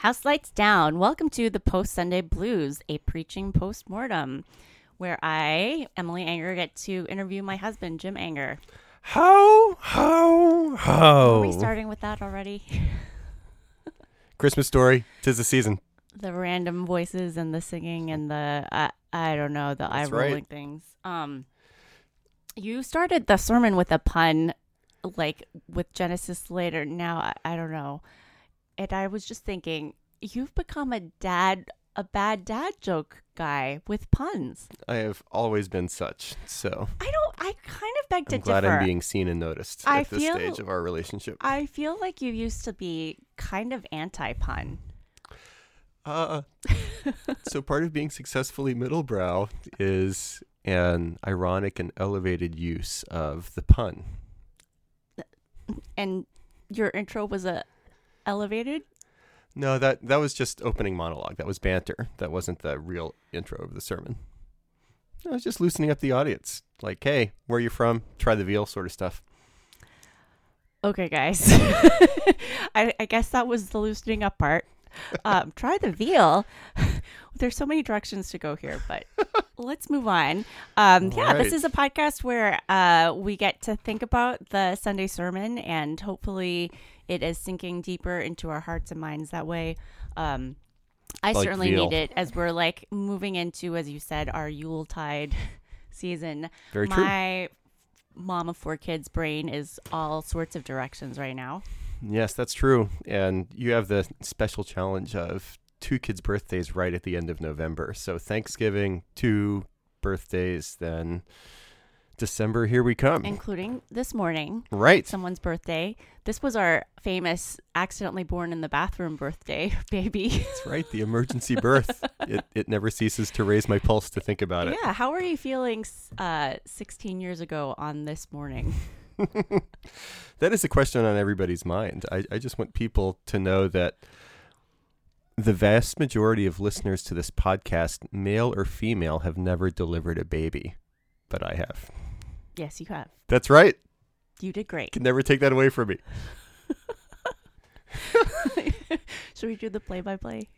House lights down. Welcome to the Post Sunday Blues, a preaching post mortem, where I, Emily Anger, get to interview my husband, Jim Anger. Ho, ho, ho. Are we starting with that already? Christmas story. Tis the season. the random voices and the singing and the I I don't know the eye That's right. rolling things. Um, you started the sermon with a pun, like with Genesis later. Now I, I don't know, and I was just thinking you've become a dad, a bad dad joke guy with puns. I have always been such, so I don't. I kind of beg to I'm glad differ. I'm being seen and noticed I at this stage of our relationship. I feel like you used to be kind of anti pun. Uh, so part of being successfully middlebrow is an ironic and elevated use of the pun. And your intro was a elevated. No, that that was just opening monologue. That was banter. That wasn't the real intro of the sermon. I was just loosening up the audience. Like, hey, where are you from? Try the veal sort of stuff. Okay, guys. I, I guess that was the loosening up part. Um, try the veal. There's so many directions to go here, but let's move on. Um, yeah, this is a podcast where uh, we get to think about the Sunday sermon, and hopefully, it is sinking deeper into our hearts and minds that way. Um, I Like certainly veal. need it as we're like moving into, as you said, our Yuletide season. Very true. My mom of four kids brain is all sorts of directions right now. Yes, that's true. And you have the special challenge of two kids' birthdays right at the end of November. So Thanksgiving, two birthdays, then December, here we come. including this morning, right. someone's birthday. This was our famous accidentally born in the bathroom birthday baby. That's right. The emergency birth. it, it never ceases to raise my pulse to think about it. yeah, how are you feeling uh, 16 years ago on this morning? That is a question on everybody's mind. I, I just want people to know that the vast majority of listeners to this podcast, male or female, have never delivered a baby. But I have. Yes, you have. That's right. You did great. Can never take that away from me. Should we do the play by play?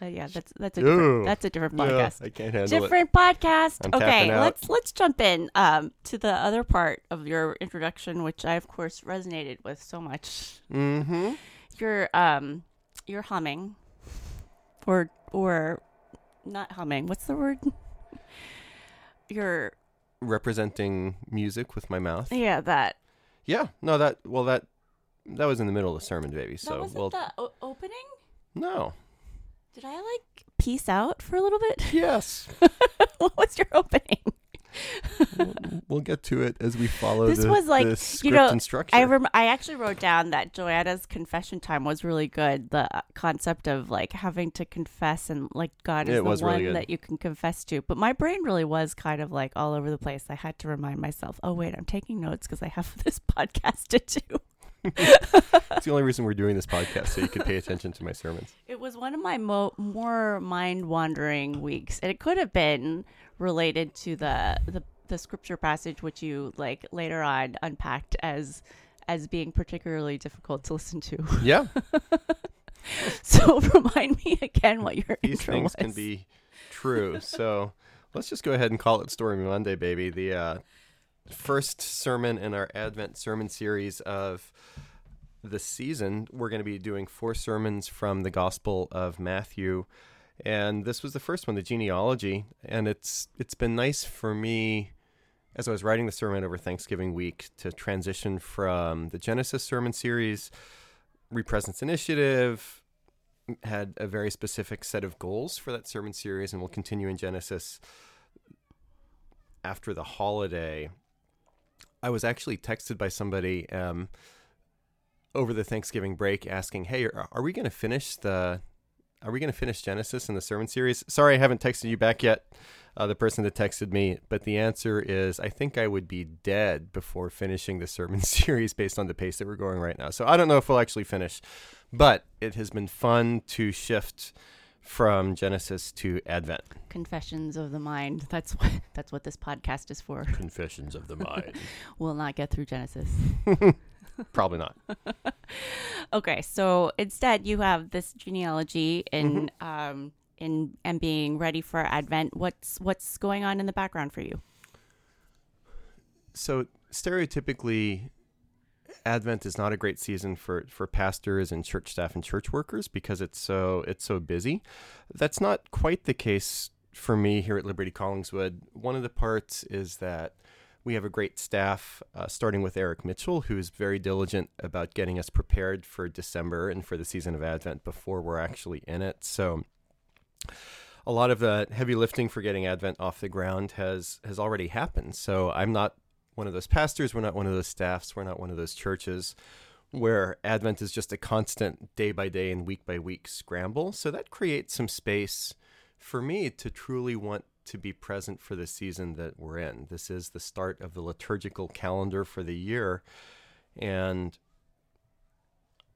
Yeah, that's that's a different, that's a different Yeah, podcast. I can't handle it. different podcast. I'm okay, let's let's jump in um, to the other part of your introduction, which I of course resonated with so much. Mm-hmm. You're um you're humming, or or not humming. What's the word? You're Representing music with my mouth. yeah that Yeah. No, that well that that was in the middle of the sermon, baby. that So wasn't well the o- opening. no. Did I like peace out for a little bit? Yes. what was your opening? We'll get to it as we follow This the, was like, you know. I rem- I actually wrote down that Joanna's confession time was really good. The uh, concept of like having to confess and like God is It the really one good. that you can confess to. But my brain really was kind of like all over the place. I had to remind myself, oh wait, I'm taking notes because I have this podcast to do. It's the only reason we're doing this podcast, so you can pay attention to my sermons. It was one of my mo- more mind wandering weeks, and it could have been related to the, the the scripture passage, which you like later on unpacked as as being particularly difficult to listen to. Yeah, So remind me again what your these intro things was. can be true. So let's just go ahead and call it Stormy Monday, baby. The uh, first sermon in our Advent sermon series of the season. We're going to be doing four sermons from the Gospel of Matthew, and this was the first one, the genealogy. And it's it's been nice for me as I was writing the sermon over Thanksgiving week to transition from the Genesis sermon series, Represence Initiative, had a very specific set of goals for that sermon series, and we'll continue in Genesis after the holiday. I was actually texted by somebody um, over the Thanksgiving break asking, "Hey, are, are we going to finish the are we going to finish Genesis in the sermon series? Sorry, I haven't texted you back yet. Uh, the person that texted me, but the answer is I think I would be dead before finishing the sermon series based on the pace that we're going right now. So I don't know if we'll actually finish, but it has been fun to shift from Genesis to Advent. Confessions of the mind. That's what that's what this podcast is for. Confessions of the mind. We'll not get through Genesis. Probably not. Okay, so instead you have this genealogy in um in and being ready for Advent. What's what's going on in the background for you? So stereotypically, Advent is not a great season for, for pastors and church staff and church workers because it's so it's so busy. That's not quite the case for me here at Liberty Collingswood. One of the parts is that we have a great staff, uh, starting with Eric Mitchell, who's very diligent about getting us prepared for December and for the season of Advent before we're actually in it. So a lot of the heavy lifting for getting Advent off the ground has has already happened. So I'm not one of those pastors. We're not one of those staffs. We're not one of those churches where Advent is just a constant day by day and week by week scramble. So that creates some space for me to truly want to be present for the season that we're in. This is the start of the liturgical calendar for the year. And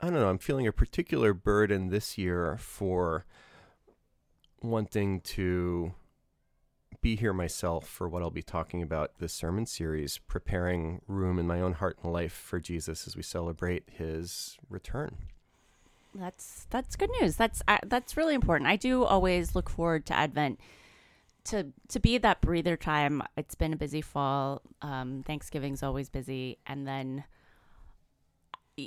I don't know, I'm feeling a particular burden this year for wanting to be here myself for what I'll be talking about this sermon series, preparing room in my own heart and life for Jesus as we celebrate his return. That's that's good news. That's uh, that's really important. I do always look forward to Advent to to be that breather time. It's been a busy fall. Um, Thanksgiving's always busy, and then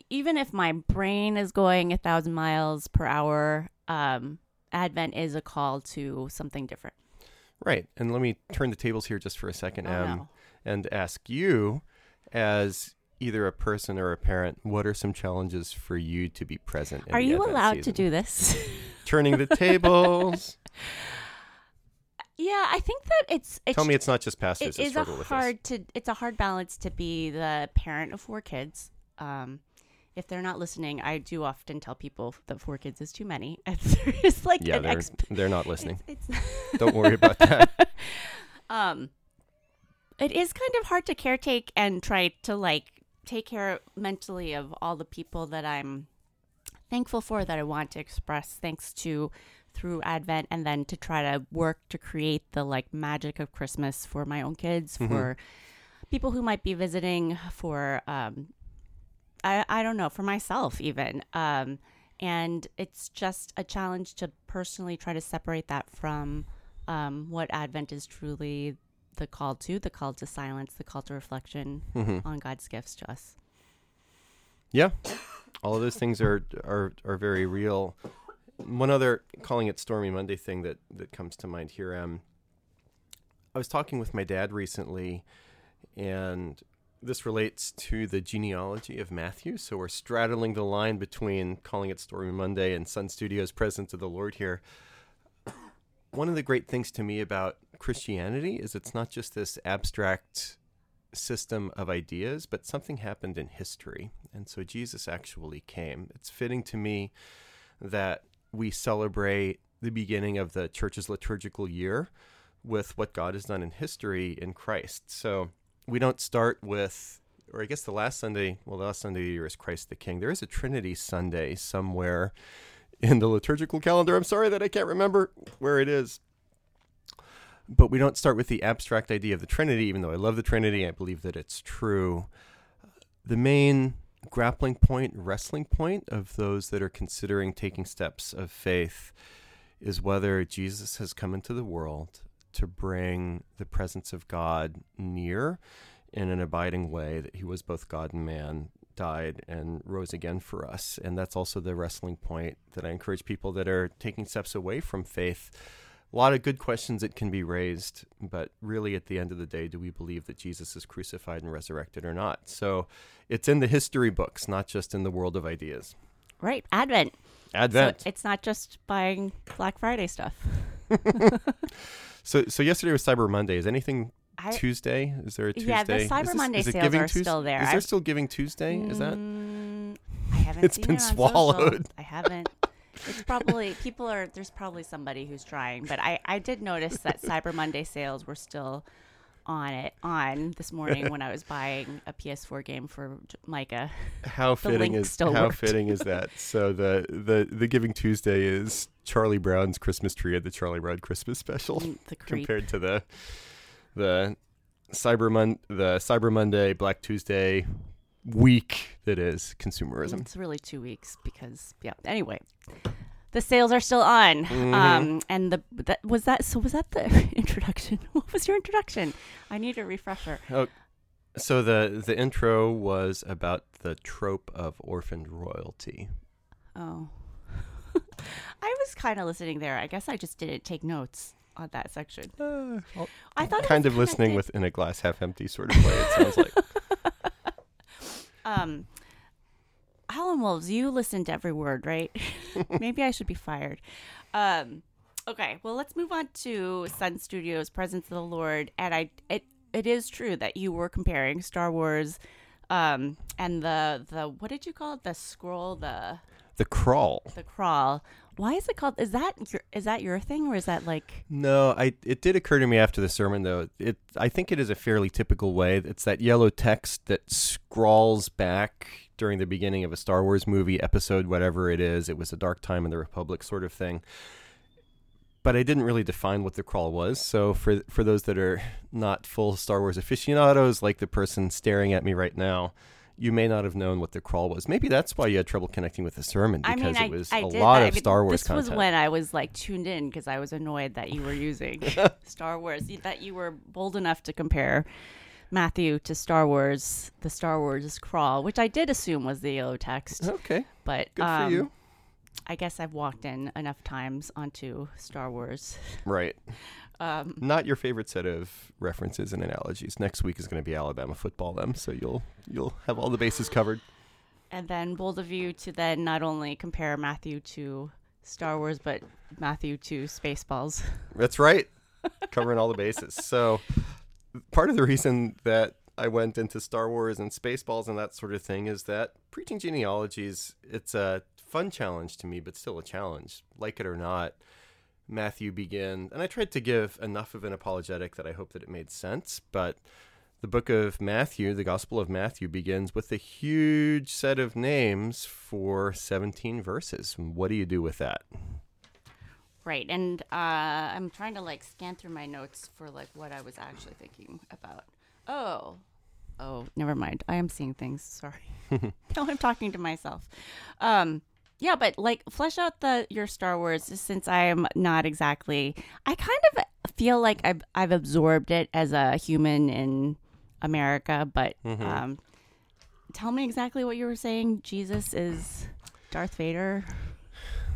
even if my brain is going a thousand miles per hour, um, Advent is a call to something different. Right. And let me turn the tables here just for a second, Oh, no. and ask you, as either a person or a parent, what are some challenges for you to be present? In Are you allowed to do this? turning the tables? yeah, I think that it's it's Tell me, it's not just pastors it that is a hard to it's a hard balance to be the parent of four kids um if they're not listening i do often tell people that four kids is too many it's, like. Yeah, an they're exp- they're not listening. it's, it's Don't worry about that. um it is kind of hard to caretake and try to like take care mentally of all the people that i'm thankful for that i want to express thanks to through advent and then to try to work to create the like magic of christmas for my own kids Mhm. for people who might be visiting for um i i don't know for myself even um and it's just a challenge to personally try to separate that from um, what Advent is truly the call to, the call to silence, the call to reflection hmm on God's gifts to us. Yeah, all of those things are are are very real. One other calling it Stormy Monday thing that that comes to mind here. Um, I was talking with my dad recently, and this relates to the genealogy of Matthew. So we're straddling the line between calling it Stormy Monday and Sun Studios' Presence of the Lord here. One of the great things to me about Christianity is it's not just this abstract system of ideas, but something happened in history. And so Jesus actually came. It's fitting to me that we celebrate the beginning of the church's liturgical year with what God has done in history in Christ. So we don't start with, or I guess the last Sunday, well, the last Sunday of the year is Christ the King. There is a Trinity Sunday somewhere in the liturgical calendar. I'm sorry that I can't remember where it is but we don't start with the abstract idea of the Trinity, even though I love the Trinity. I believe that it's true. The main grappling point, wrestling point of those that are considering taking steps of faith is whether Jesus has come into the world to bring the presence of God near in an abiding way, that he was both God and man, died and rose again for us. And that's also the wrestling point that I encourage people that are taking steps away from faith a lot of good questions that can be raised, but really at the end of the day, do we believe that Jesus is crucified and resurrected or not? So it's in the history books, not just in the world of ideas. Right, Advent. Advent. So it's not just buying Black Friday stuff. So, so, yesterday was Cyber Monday. Is anything I, Tuesday? Is there a Tuesday? Yeah, the Is Cyber this- Monday sales Giving are Tues- still there. Is there still Giving Tuesday? Is that? Mm, I haven't It's seen been it on social. swallowed. I haven't. It's probably people are. There's probably somebody who's trying, but I I did notice that Cyber Monday sales were still on it on this morning when I was buying a PS4 game for Micah. How fitting is still how worked. fitting is that? So the the the Giving Tuesday is Charlie Brown's Christmas tree at the Charlie Brown Christmas special Mm, compared to the the Cyber Mon the Cyber Monday Black Tuesday week that is consumerism. It's really two weeks because yeah. Anyway, the sales are still on. Mhm. Um, and the that was that. So was that the introduction? What was your introduction? I need a refresher. Oh, So the the intro was about the trope of orphaned royalty. Oh, I was kind of listening there. I guess I just didn't take notes on that section. Uh, I thought kind of listening connected. with in a glass half empty sort of way. It sounds like. Um, Howlin' Wolves, you listened to every word, right? Maybe I should be fired. Um, okay, well, let's move on to Sun Studios' Presence of the Lord, and I it it is true that you were comparing Star Wars, um, and the the what did you call it? The scroll, the The crawl. the crawl. Why is it called? Is that your is that your thing, or is that like? No, I it did occur to me after the sermon though. It I think it is a fairly typical way. It's that yellow text that scrawls back during the beginning of a Star Wars movie episode, whatever it is. It was a dark time in the Republic sort of thing. But I didn't really define what the crawl was. So for for those that are not full Star Wars aficionados, like the person staring at me right now, you may not have known what the crawl was. Maybe that's why you had trouble connecting with the sermon I because mean, I, it was I a lot that. Of Star Wars This content. was when I was like tuned in because I was annoyed that you were using Star Wars. That you were bold enough to compare Matthew to Star Wars, the Star Wars crawl, which I did assume was the yellow text, okay, but good um, for you. I guess I've walked in enough times onto Star Wars. Right. Um, not your favorite set of references and analogies. Next week is going to be Alabama football, them, so you'll you'll have all the bases covered. and then bold of you to then not only compare Matthew to Star Wars, but Matthew to Spaceballs. That's right, covering all the bases. So part of the reason that I went into Star Wars and Spaceballs and that sort of thing is that preaching genealogies it's a fun challenge to me, but still a challenge, like it or not. Matthew begin, and I tried to give enough of an apologetic that I hope that it made sense, but the book of Matthew, the Gospel of Matthew, begins with a huge set of names for 17 verses. What do you do with that? Right, and uh, I'm trying to like scan through my notes for like what I was actually thinking about. Oh, oh, never mind. I am seeing things. Sorry. no, I'm talking to myself. Um, yeah, but like flesh out the your Star Wars since I am not exactly. I kind of feel like I've I've absorbed it as a human in America, but Mhm. um, tell me exactly what you were saying. Jesus is Darth Vader.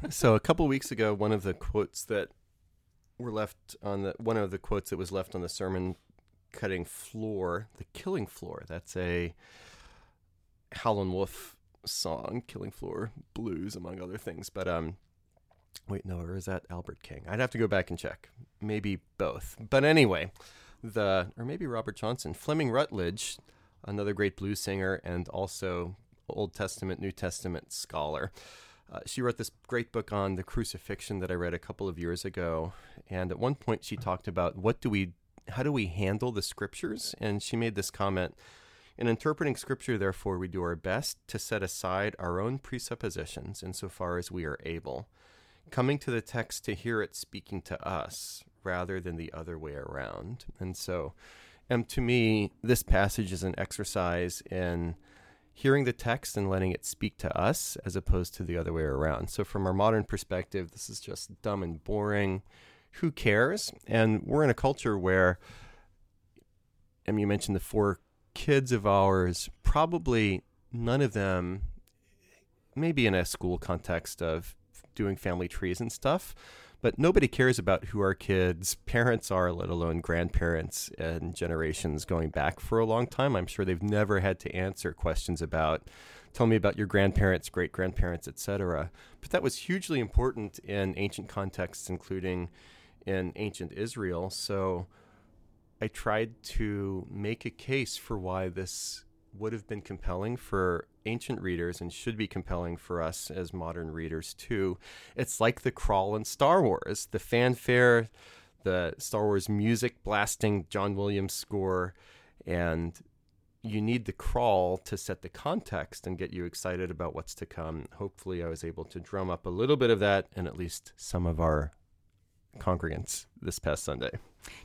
so a couple weeks ago, one of the quotes that were left on the one of the quotes that was left on the sermon cutting floor, the killing floor. That's a Howlin' Wolf song, Killing Floor Blues, among other things. But um, wait, no, or is that Albert King? I'd have to go back and check. Maybe both. But anyway, the or maybe Robert Johnson, Fleming Rutledge, another great blues singer and also Old Testament, New Testament scholar. Uh, she wrote this great book on the crucifixion that I read a couple of years ago, and at one point she talked about what do we, how do we handle the scriptures, and she made this comment: in interpreting scripture, therefore, we do our best to set aside our own presuppositions insofar as we are able, coming to the text to hear it speaking to us rather than the other way around. And so, and to me, this passage is an exercise in hearing the text and letting it speak to us as opposed to the other way around. So, from our modern perspective, this is just dumb and boring. Who cares? And we're in a culture where, and you mentioned the four kids of ours, probably none of them, maybe in a school context of doing family trees and stuff, but nobody cares about who our kids' parents are, let alone grandparents and generations going back for a long time. I'm sure they've never had to answer questions about, tell me about your grandparents, great grandparents, etc. But that was hugely important in ancient contexts, including in ancient Israel. So I tried to make a case for why this would have been compelling for ancient readers and should be compelling for us as modern readers too. It's like the crawl in Star Wars, the fanfare, the Star Wars music blasting John Williams score, and you need the crawl to set the context and get you excited about what's to come. Hopefully, I was able to drum up a little bit of that in at least some of our congregants this past Sunday.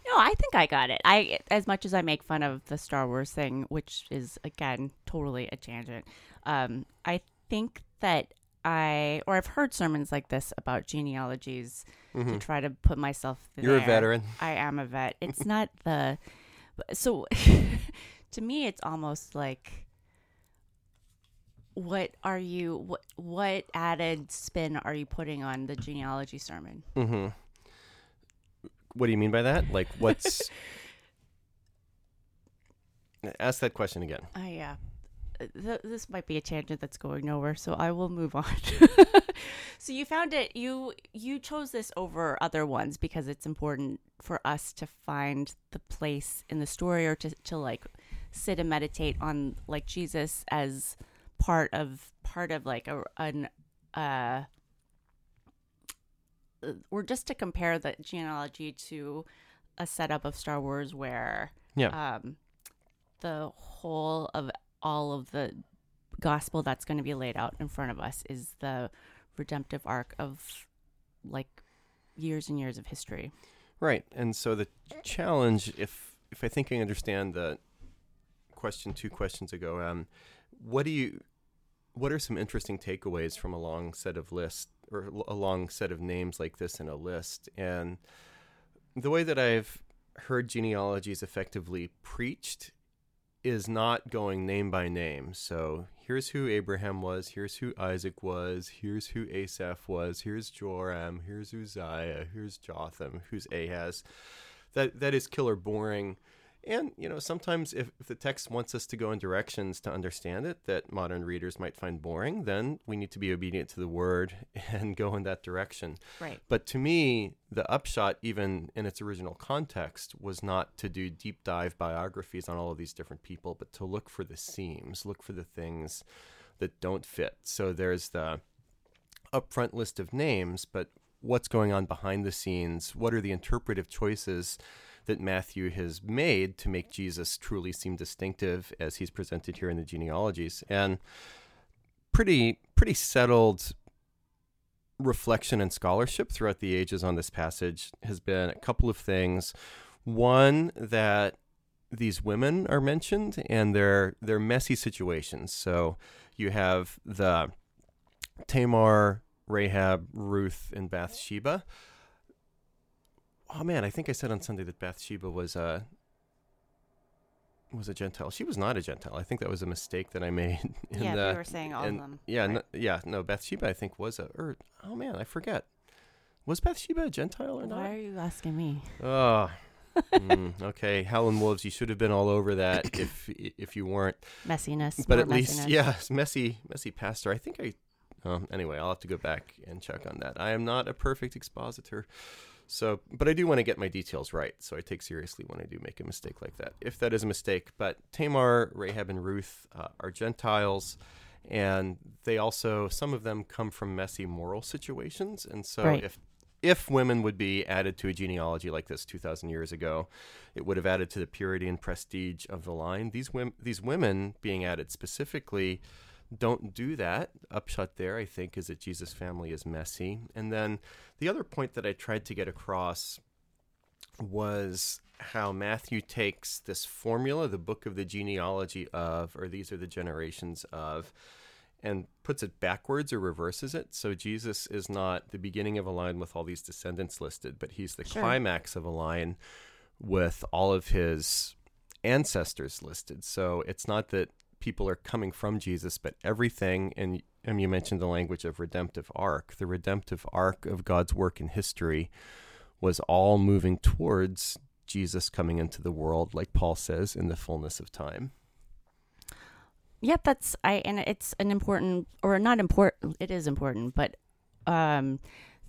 No, I think I got it. I as much as I make fun of the Star Wars thing, which is again totally a tangent. Um, I think that I or I've heard sermons like this about genealogies to try to put myself. Mm-hmm. You're a veteran. I am a vet. It's not the so to me it's almost like what are you what what added spin are you putting on the genealogy sermon? Mm-hmm. What do you mean by that? Like, what's. Ask that question again. Oh yeah. Uh, Th- this might be a tangent that's going nowhere, so I will move on. so you found it you you chose this over other ones because it's important for us to find the place in the story or to to like sit and meditate on like Jesus as part of part of like a an uh or just to compare the genealogy to a setup of Star Wars where Yeah. um, the whole of all of the gospel that's going to be laid out in front of us is the redemptive arc of like years and years of history. Right. And so the challenge, if if I think I understand the question two questions ago, um, what do you what are some interesting takeaways from a long set of lists or a long set of names like this in a list? And the way that I've heard genealogies effectively preached is not going name by name. So here's who Abraham was, here's who Isaac was, here's who Asaph was, here's Joram, here's Uzziah, here's Jotham, who's Ahaz. That that is killer boring. And you know, sometimes if, if the text wants us to go in directions to understand it that modern readers might find boring, then we need to be obedient to the word and go in that direction. Right. But to me, the upshot, even in its original context, was not to do deep dive biographies on all of these different people, but to look for the seams, look for the things that don't fit. So there's the upfront list of names, but what's going on behind the scenes? What are the interpretive choices that Matthew has made to make Jesus truly seem distinctive as he's presented here in the genealogies? And pretty pretty settled reflection and scholarship throughout the ages on this passage has been a couple of things. One that these women are mentioned and they're they're messy situations. So you have the Tamar, Rahab, Ruth, and Bathsheba. Oh man, I think I said on Sunday that Bathsheba was a was a Gentile. She was not a Gentile. I think that was a mistake that I made. In yeah, the, we were saying all and- of them. Yeah, Right. no, yeah, no. Bathsheba, I think, was a. Or oh man, I forget. Was Bathsheba a Gentile or not? Why are you asking me? Oh, mm, okay. Howlin' Wolves, you should have been all over that if if you weren't. Messiness. But more at least, messiness. yeah, messy, messy pastor. I think I. Um, anyway, I'll have to go back and check on that. I am not a perfect expositor, so but I do want to get my details right. So I take seriously when I do make a mistake like that, if that is a mistake. But Tamar, Rahab, and Ruth uh, are Gentiles. And they also, some of them come from messy moral situations. And so, Right. if if women would be added to a genealogy like this 2,000 years ago, it would have added to the purity and prestige of the line. These women, these women being added specifically, don't do that. Upshot there, I think, is that Jesus' family is messy. And then the other point that I tried to get across was how Matthew takes this formula, the book of the genealogy of, or these are the generations of, and puts it backwards or reverses it. So Jesus is not the beginning of a line with all these descendants listed, but he's the Sure. climax of a line with all of his ancestors listed. So it's not that people are coming from Jesus, but everything, and, and you mentioned the language of redemptive arc, the redemptive arc of God's work in history was all moving towards Jesus coming into the world, like Paul says, in the fullness of time. Yep, that's I and it's an important or not important it is important, but um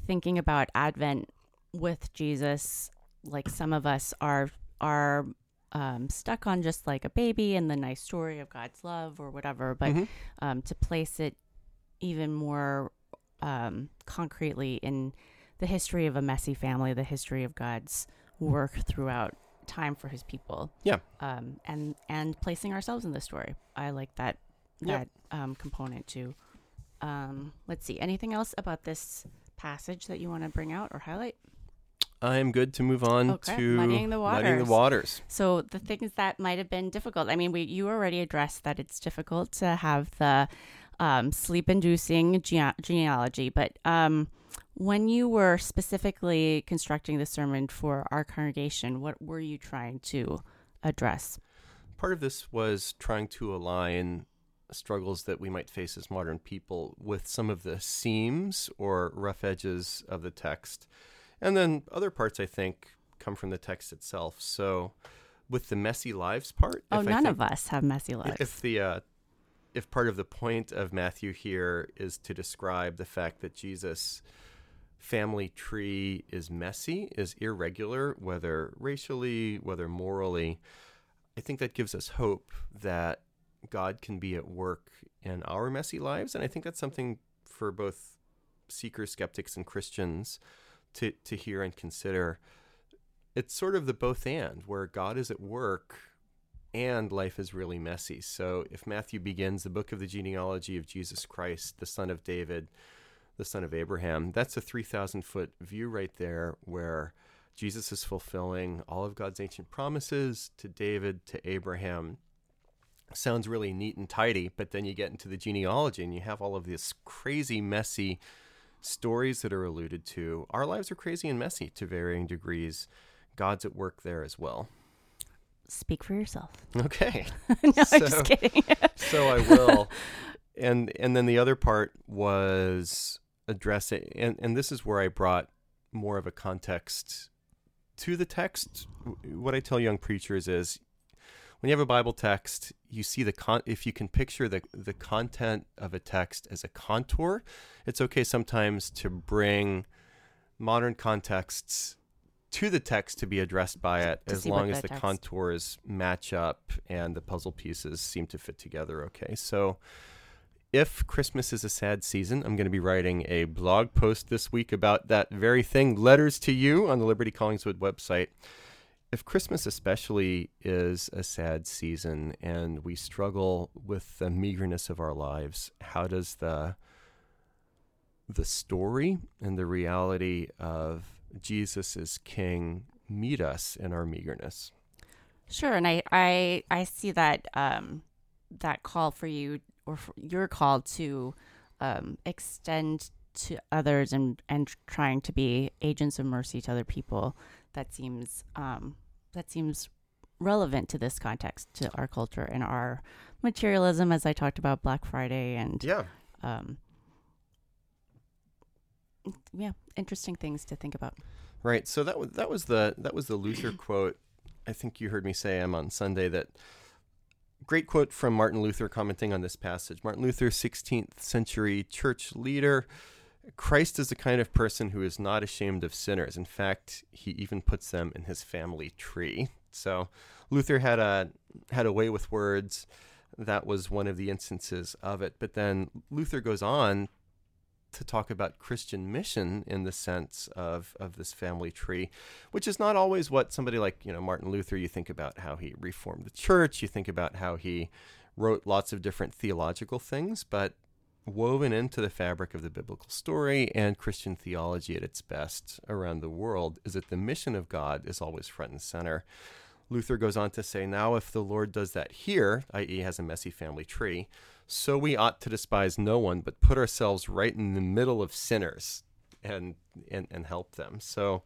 thinking about Advent with Jesus, like some of us are are um, stuck on just like a baby and the nice story of God's love or whatever, but Mhm. um, to place it even more um, concretely in the history of a messy family, the history of God's work throughout time for His people. Yeah. Um, and and placing ourselves in the story. I like that Yep. that um, component too. Um, let's see. Anything else about this passage that you want to bring out or highlight? I'm good to move on Okay, to muddying the muddying the waters. waters. So the things that might have been difficult. I mean, we you already addressed that it's difficult to have the um, sleep-inducing gene- genealogy, but um, when you were specifically constructing the sermon for our congregation, what were you trying to address? Part of this was trying to align struggles that we might face as modern people with some of the seams or rough edges of the text. And then other parts, I think, come from the text itself. So with the messy lives part, Oh, none think- of us have messy lives. If the uh, if part of the point of Matthew here is to describe the fact that Jesus' family tree is messy, is irregular, whether racially, whether morally, I think that gives us hope that God can be at work in our messy lives, and I think that's something for both seekers, skeptics, and Christians to to hear and consider. It's sort of the both and, where God is at work and life is really messy. So if Matthew begins the book of the genealogy of Jesus Christ, the son of David, the son of Abraham, that's a 3,000 foot view right there where Jesus is fulfilling all of God's ancient promises to David, to Abraham. Sounds really neat and tidy, but then you get into the genealogy and you have all of this crazy, messy stories that are alluded to. Our lives are crazy and messy to varying degrees. God's at work there as well. Speak for yourself. Okay. no, I'm So- just kidding. so I will. And and then the other part was addressing and, and this is where I brought more of a context to the text. What I tell young preachers is when you have a Bible text, you see the con if you can picture the the content of a text as a contour, it's okay sometimes to bring modern contexts to the text to be addressed by it as long as the the text- contours match up and the puzzle pieces seem to fit together okay. So if Christmas is a sad season, I'm going to be writing a blog post this week about that very thing, letters to you on the Liberty Collingswood website. If Christmas especially is a sad season and we struggle with the meagerness of our lives, how does the the story and the reality of Jesus as King meet us in our meagerness? Sure, and I I I see that um that call for you or for your call to um extend to others and and trying to be agents of mercy to other people. That seems um that seems relevant to this context, to our culture and our materialism, as I talked about Black Friday and Yeah. um yeah, interesting things to think about. Right. So that was that was the that was the Luther quote. I think you heard me say I'm on Sunday that great quote from Martin Luther commenting on this passage. Martin Luther, 16th century church leader. Christ is the kind of person who is not ashamed of sinners. In fact, he even puts them in his family tree. So Luther had a had a way with words. That was one of the instances of it. But then Luther goes on to talk about Christian mission in the sense of of this family tree, which is not always what somebody like you know Martin Luther. You think about how he reformed the church. You think about how he wrote lots of different theological things, but woven into the fabric of the biblical story and Christian theology at its best around the world is that the mission of God is always front and center. Luther goes on to say, Now, if the Lord does that here, i.e., has a messy family tree, so we ought to despise no one, but put ourselves right in the middle of sinners and, and, and help them. So,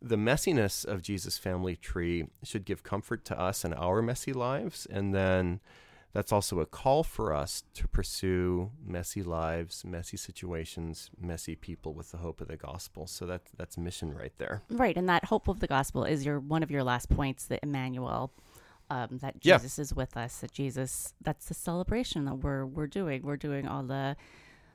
the messiness of Jesus' family tree should give comfort to us in our messy lives. And then that's also a call for us to pursue messy lives, messy situations, messy people with the hope of the gospel. So that that's mission right there. Right, and that hope of the gospel is your one of your last points that Emmanuel, um, that Yeah. Jesus is with us. That Jesus, that's the celebration that we're we're doing. We're doing all the,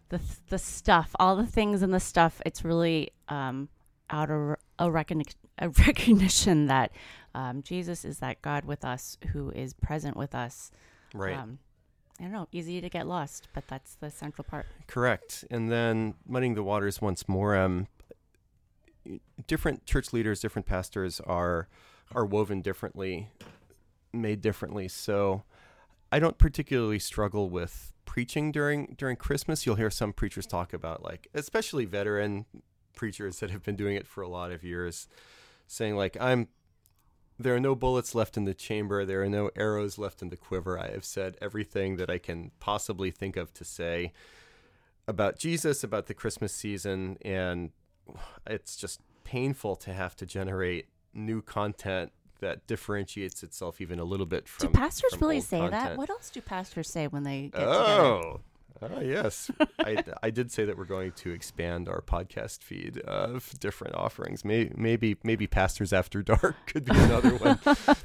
the the stuff, all the things and the stuff. It's really, um, out of a, recogni- a recognition that um, Jesus is that God with us who is present with us. Right. Um, I don't know, easy to get lost, but that's the central part. Correct. And then muddying the waters once more. Um, different church leaders, different pastors are are woven differently, made differently. So I don't particularly struggle with preaching during during Christmas. You'll hear some preachers talk about like, especially veteran preachers that have been doing it for a lot of years, saying like, I'm there are no bullets left in the chamber. There are no arrows left in the quiver. I have said everything that I can possibly think of to say about Jesus, about the Christmas season, and it's just painful to have to generate new content that differentiates itself even a little bit from. do pastors from really say that? What else do pastors say when they get together? Oh, Oh, oh yes. I, I did say that we're going to expand our podcast feed of different offerings. Maybe maybe maybe pastors after dark could be another one.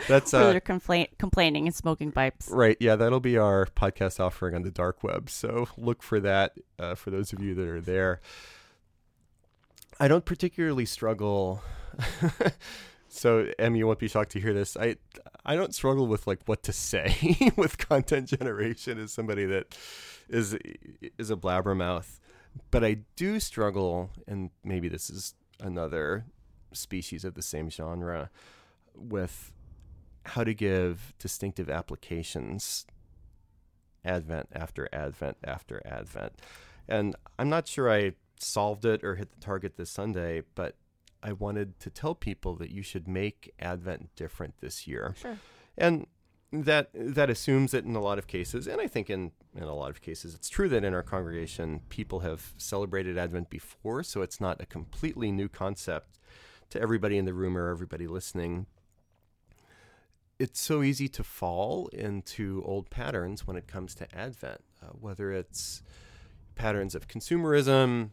That's uh, they're complain- complaining and smoking pipes. Right. Yeah, that'll be our podcast offering on the dark web. So look for that uh, for those of you that are there. I don't particularly struggle. so, Em, you won't be shocked to hear this. I I don't struggle with like what to say with content generation as somebody that is is a blabbermouth, but I do struggle, and maybe this is another species of the same genre, with how to give distinctive applications advent after advent after advent. And I'm not sure I solved it or hit the target this Sunday, but I wanted to tell people that you should make advent different this year. Sure. And that that assumes that in a lot of cases, and I think in, in a lot of cases it's true that in our congregation people have celebrated Advent before, so it's not a completely new concept to everybody in the room or everybody listening it's so easy to fall into old patterns when it comes to Advent, uh, whether it's patterns of consumerism,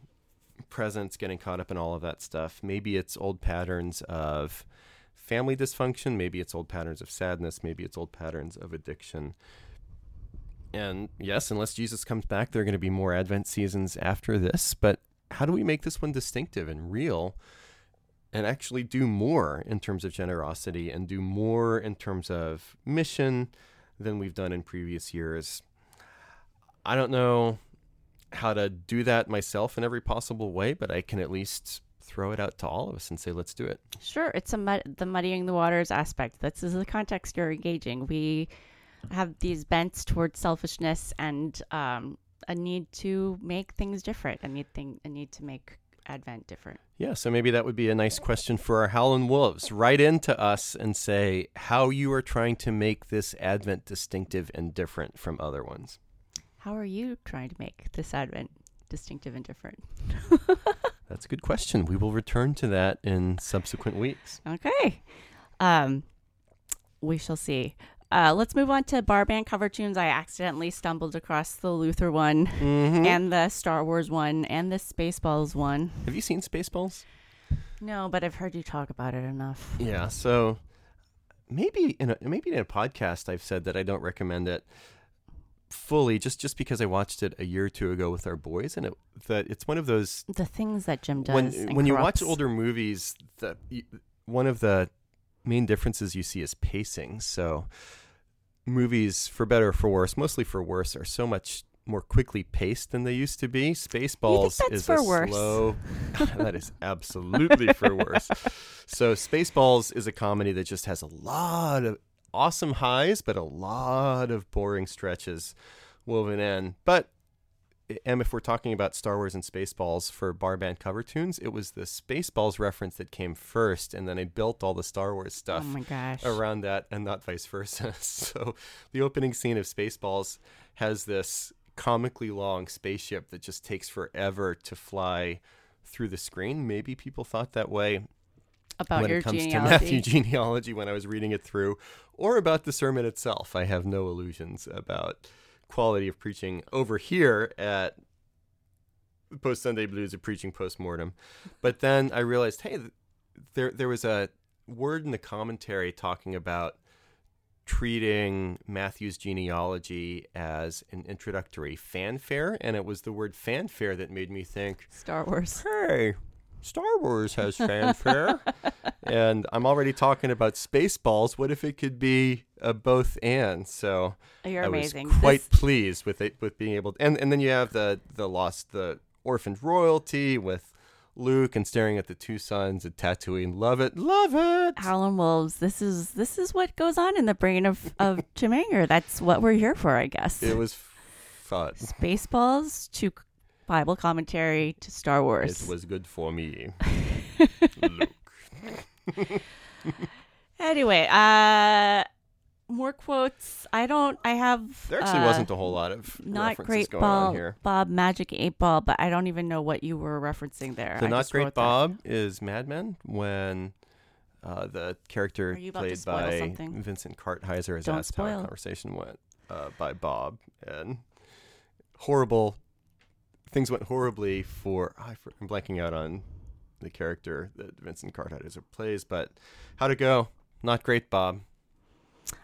presents, getting caught up in all of that stuff. Maybe it's old patterns of family dysfunction. Maybe it's old patterns of sadness. Maybe it's old patterns of addiction. And yes, unless Jesus comes back, there are going to be more Advent seasons after this. But how do we make this one distinctive and real? and actually do more in terms of generosity and do more in terms of mission than we've done in previous years. I don't know how to do that myself in every possible way, but I can at least throw it out to all of us and say, let's do it. Sure, it's a mud- the muddying the waters aspect. This is the context you're engaging. We have these bents towards selfishness and um, a need to make things different. A need thing, a need to make Advent different. Yeah, so maybe that would be a nice question for our Howlin' Wolves. Write into us and say how you are trying to make this Advent distinctive and different from other ones. How are you trying to make this Advent distinctive and different? That's a good question. We will return to that in subsequent weeks. Okay. Um, we shall see. Uh, let's move on to bar band cover tunes. I accidentally stumbled across the Luther one Mm-hmm. and the Star Wars one and the Spaceballs one. Have you seen Spaceballs? No, but I've heard you talk about it enough. Yeah, so maybe in a maybe in a podcast I've said that I don't recommend it fully just just because I watched it a year or two ago with our boys and it that it's one of those The things that Jim does. when when you watch older movies the one of the main differences you see is pacing. So movies for better or for worse, mostly for worse are so much more quickly paced than they used to be. Spaceballs is for a worse? slow. that is absolutely for worse. So Spaceballs is a comedy that just has a lot of awesome highs, but a lot of boring stretches woven in. But and if we're talking about Star Wars and Spaceballs for bar band cover tunes, it was the Spaceballs reference that came first, and then I built all the Star Wars Oh stuff gosh. around that and not vice versa. So the opening scene of Spaceballs has this comically long spaceship that just takes forever to fly through the screen. Maybe people thought that way About when your it comes genealogy. to Matthew genealogy when I was reading it through, or about the sermon itself. I have no illusions about quality of preaching over here at Post Sunday Blues of Preaching Post Mortem. But then I realized, hey, there there was a word in the commentary talking about treating Matthew's genealogy as an introductory fanfare, and it was the word fanfare that made me think, Star Wars. hey, Star Wars has fanfare, and I'm already talking about Spaceballs. What if it could be a both and? So You're I amazing. was quite This- pleased with it with being able to, and and then you have the the lost the orphaned royalty with Luke and staring at the two suns at Tatooine. Love it, love it. Howlin' Wolves. This is this is what goes on in the brain of of Jim Anger. That's what we're here for, I guess. It was fun. Spaceballs to Bible commentary to Star Wars. It was good for me. Luke. Anyway, uh, more quotes. I don't. I have. There actually uh, wasn't a whole lot of Not great going on here. Bob Magic Eight Ball, but I don't even know what you were referencing there. The I not great. Bob is Mad Men when uh, the character Are you about to played by something? Vincent Kartheiser is Don't asked how a conversation went uh, by Bob, and horrible things went horribly for I for- I'm blanking out on the character that Vincent Kartheiser plays, but how'd it go? Not great, Bob.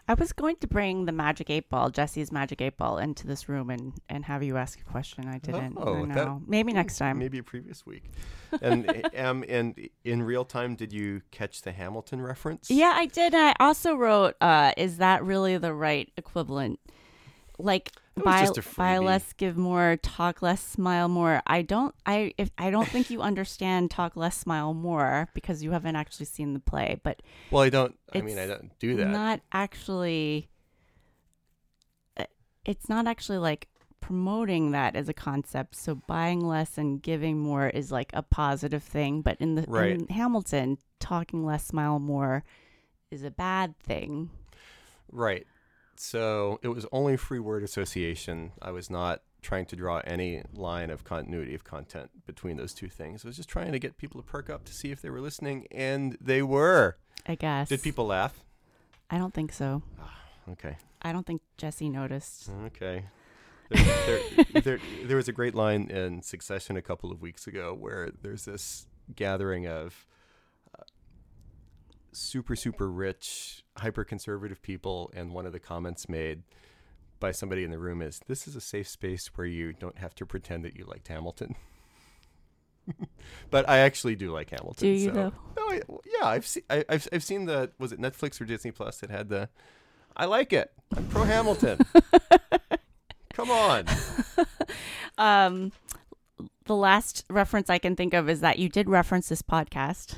I was going to bring the Magic Eight Ball, Jesse's Magic Eight Ball, into this room and and have you ask a question. I didn't. Oh, I that- Maybe next time. Maybe a previous week. And um, and in real time, did you catch the Hamilton reference? Yeah, I did. I also wrote, uh, is that really the right equivalent? Like buy, buy less, give more, talk less, smile more. I don't I if I don't think you understand talk less, smile more because you haven't actually seen the play, but Well, I don't. I mean, I don't do that. not actually uh, it's not actually like promoting that as a concept. So buying less and giving more is like a positive thing, but in the Right. in Hamilton, talking less, smile more is a bad thing. Right. So it was only free word association. I was not trying to draw any line of continuity of content between those two things. I was just trying to get people to perk up to see if they were listening, and they were. I guess. Did people laugh? I don't think so. Okay. I don't think Jesse noticed. Okay. There, there, there, there was a great line in Succession a couple of weeks ago where there's this gathering of uh, super, super rich, hyper conservative people, and one of the comments made by somebody in the room is this is a safe space where you don't have to pretend that you liked Hamilton. but I actually do like Hamilton. Do you, so- though? No, I, yeah, I've seen I, I've I've seen the was it Netflix or Disney Plus that had the I like it. I'm pro Hamilton. Come on. Um, the last reference I can think of is that you did reference this podcast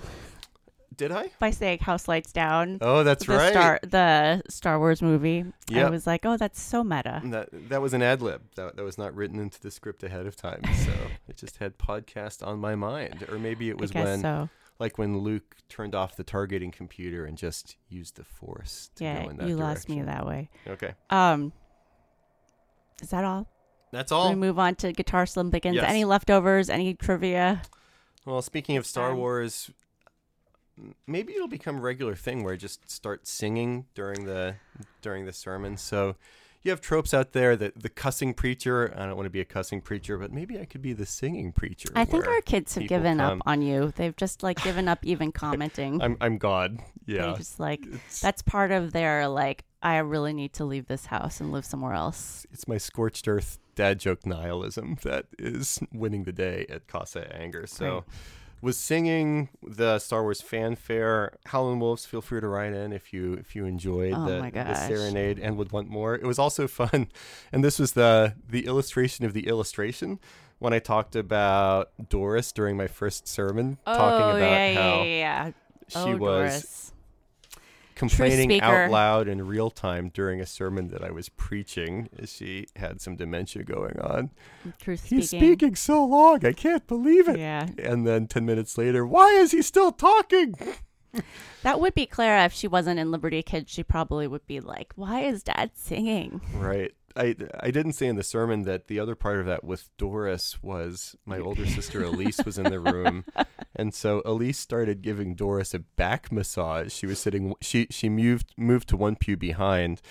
Did I? by saying "House Lights Down." Oh, that's the right. Star the Star Wars movie. I Yep. was like, oh, that's so meta. That that was an ad lib. That that was not written into the script ahead of time. So it just had podcast on my mind, or maybe it was when, so. like when Luke turned off the targeting computer and just used the Force to Yeah, go in that you lost me that way. Okay, Um, is that all? that's all We move on to Guitar Slim Pickens. Yes. Any leftovers? Any trivia? Well, speaking of Star Um, Wars, maybe it'll become a regular thing where I just start singing during the during the sermon. So you have tropes out there that the cussing preacher. I don't want to be a cussing preacher, but maybe I could be the singing preacher. I think our kids have given come- up on you. They've just like given up even commenting. I'm I'm God. Yeah. just like It's, that's part of their like. I really need to leave this house and live somewhere else. it's my scorched earth dad joke nihilism that is winning the day at Casa Anger. So Right. Was singing the Star Wars fanfare. Howlin' Wolves, feel free to write in if you if you enjoyed Oh the, the serenade and would want more. It was also fun, and this was the the illustration of the illustration when I talked about Doris during my first sermon, talking oh about yeah, how yeah, yeah, yeah. she oh, was Doris. Complaining out loud in real time during a sermon that I was preaching she had some dementia going on. Truth He's speaking. speaking so long, I can't believe it. Yeah, And then 10 minutes later, why is he still talking? that would be Clara if she wasn't in Liberty Kids. She probably would be like, "Why is Dad singing?" Right. I, I didn't say in the sermon that the other part of that with Doris was my older sister Elise was in the room, and so Elise started giving Doris a back massage. She was sitting. She she moved moved to one pew behind,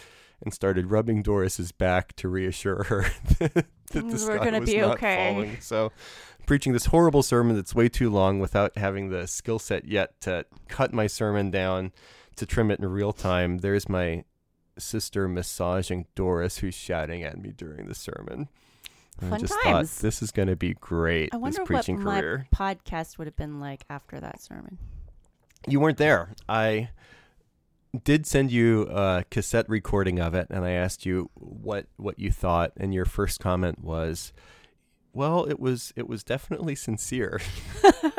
and started rubbing Doris's back to reassure her that the were sky gonna was be not okay. falling. So, preaching this horrible sermon that's way too long without having the skill set yet to cut my sermon down to trim it in real time. There's my sister massaging Doris, who's shouting at me during the sermon. And I just times. thought this is going to be great. I wonder this what preaching my career. podcast would have been like after that sermon. You weren't there. I did send you a cassette recording of it, and I asked you what what you thought, and your first comment was, "Well, it was it was definitely sincere."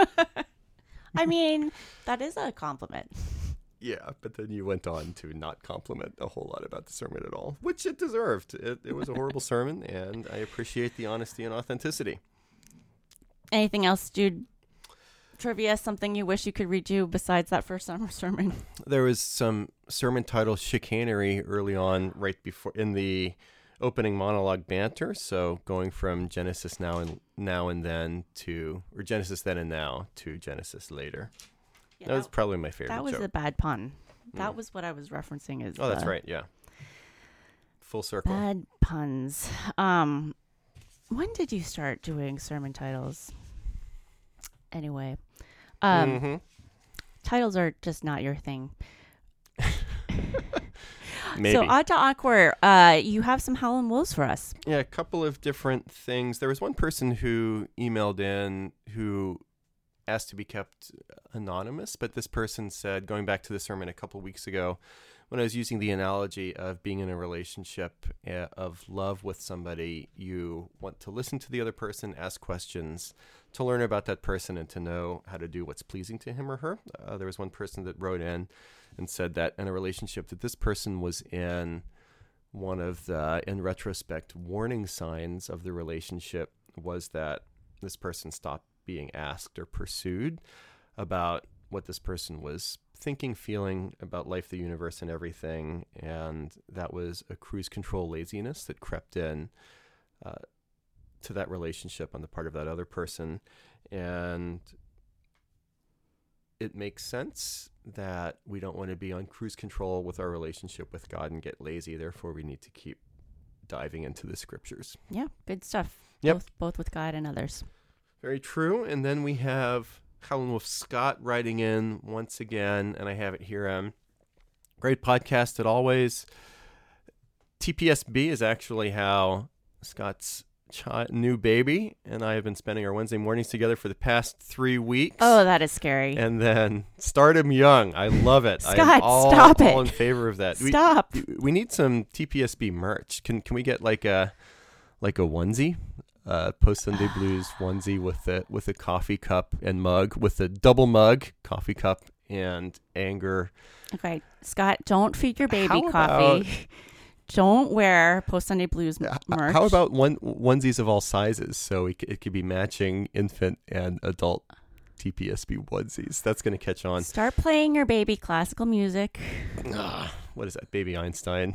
I mean, that is a compliment. Yeah, but then you went on to not compliment a whole lot about the sermon at all, which it deserved. It, it was a horrible sermon, and I appreciate the honesty and authenticity. Anything else, dude? Trivia, something you wish you could redo besides that first summer sermon? There was some sermon title chicanery early on, right before in the opening monologue banter. So going from Genesis now and now and then to or Genesis then and now to Genesis later. Yeah, that was probably my favorite that was joke. a bad pun. That Mm. was what I was referencing as oh, that's right. Yeah. Full circle. Bad puns. Um, when did you start doing sermon titles? Anyway, um, Mhm. titles are just not your thing. Maybe. So, odd to awkward. Uh, you have some Howlin' Wolves for us. Yeah, a couple of different things. There was one person who emailed in who asked to be kept anonymous, but this person said, going back to the sermon a couple weeks ago, when I was using the analogy of being in a relationship uh, of love with somebody, you want to listen to the other person, ask questions, to learn about that person, and to know how to do what's pleasing to him or her. Uh, there was one person that wrote in and said that in a relationship that this person was in, one of the, in retrospect, warning signs of the relationship was that this person stopped being asked or pursued about what this person was thinking, feeling about life, the universe, and everything. And that was a cruise control laziness that crept in uh, to that relationship on the part of that other person. And it makes sense that we don't want to be on cruise control with our relationship with God and get lazy. Therefore, we need to keep diving into the scriptures. Yeah, good stuff. Yep. Both, both with God and others. Very true. And then we have Howlin' Wolf Scott writing in once again, and I have it here. Um, great podcast as always. TPSB is actually how Scott's chi- new baby and I have been spending our Wednesday mornings together for the past three weeks. Oh, that is scary. and then start him young. I love it. Scott, all, stop all it. in favor of that. We- Stop. we need some TPSB merch. Can can we get like a like a onesie, uh, post Sunday Blues onesie with a with a coffee cup and mug with a double mug, coffee cup and anger. Okay, Scott, don't feed your baby How coffee. don't wear Post Sunday Blues merch. How about one onesies of all sizes so it, it could be matching infant and adult TPSB onesies. That's going to catch on. Start playing your baby classical music. Ah, what is that, Baby Einstein?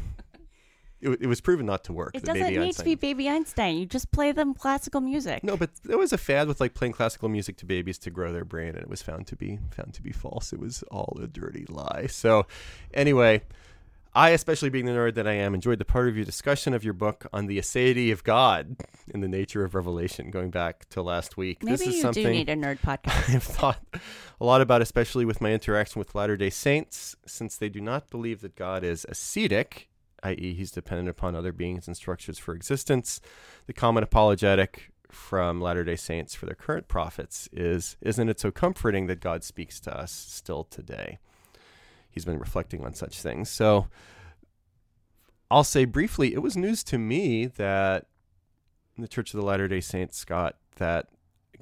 It, it was proven not to work. It doesn't Baby need Einstein. to be Baby Einstein. You just play them classical music. No, but there was a fad with like playing classical music to babies to grow their brain, and it was found to be found to be false. It was all a dirty lie. So, anyway, I, especially being the nerd that I am, enjoyed the part of your discussion of your book on the aseity of God and the nature of revelation, going back to last week. Maybe this is you something do need a nerd podcast. I've thought a lot about, especially with my interaction with Latter day Saints, since they do not believe that God is ascetic, i.e., he's dependent upon other beings and structures for existence. The common apologetic from Latter day Saints for their current prophets is Isn't it so comforting that God speaks to us still today? He's been reflecting on such things. So I'll say briefly, it was news to me that the Church of the Latter day Saints, Scott, that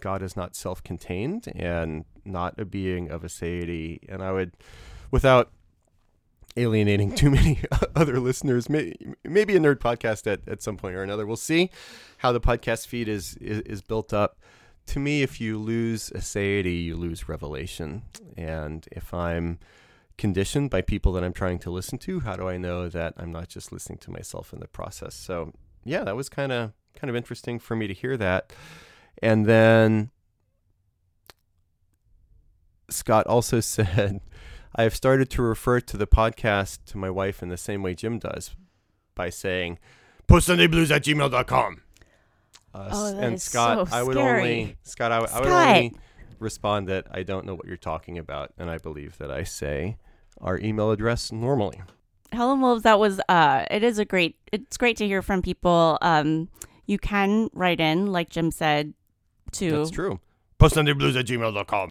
God is not self contained and not a being of aseity. And I would, without alienating too many other listeners, may, maybe a nerd podcast at, at some point or another. We'll see how the podcast feed is, is, is built up. To me, if you lose aseity, you lose revelation. And if I'm conditioned by people that I'm trying to listen to, how do I know that I'm not just listening to myself in the process? So, yeah, that was kind of kind of interesting for me to hear that. And then Scott also said, I have started to refer to the podcast to my wife in the same way Jim does by saying, postsundayblues at gmail.com. Uh, Oh, that and Scott, so I would scary. only, Scott, I, would- I would only respond that I don't know what you're talking about. And I believe that I say our email address normally. Howlin' Wolves, that was uh it is a great it's great to hear from people um You can write in, like Jim said, to That's true. PostSundayBlues at gmail.com.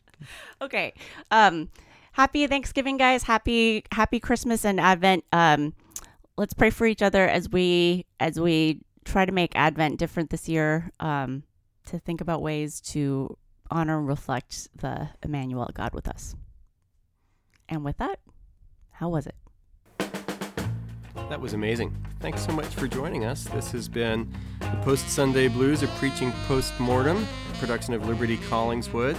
Okay. Um happy Thanksgiving guys. Happy happy Christmas and Advent. Um let's pray for each other as we as we try to make Advent different this year. Um to think about ways to honor and reflect the Emmanuel God with us. And with that, how was it? That was amazing. Thanks so much for joining us. This has been the Post Sunday Blues, a preaching post mortem production of Liberty Collingswood.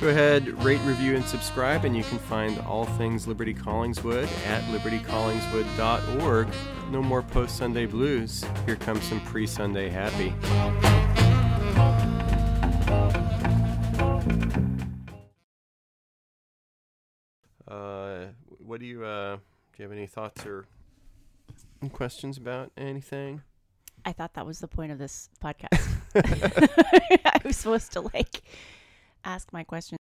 Go ahead, rate, review, and subscribe, and you can find all things Liberty Collingswood at libertycollingswood.org. No more Post Sunday Blues. Here comes some pre Sunday happy. Uh, what do you uh, do? You have any thoughts or questions about anything? I thought that was the point of this podcast. I was supposed to like ask my question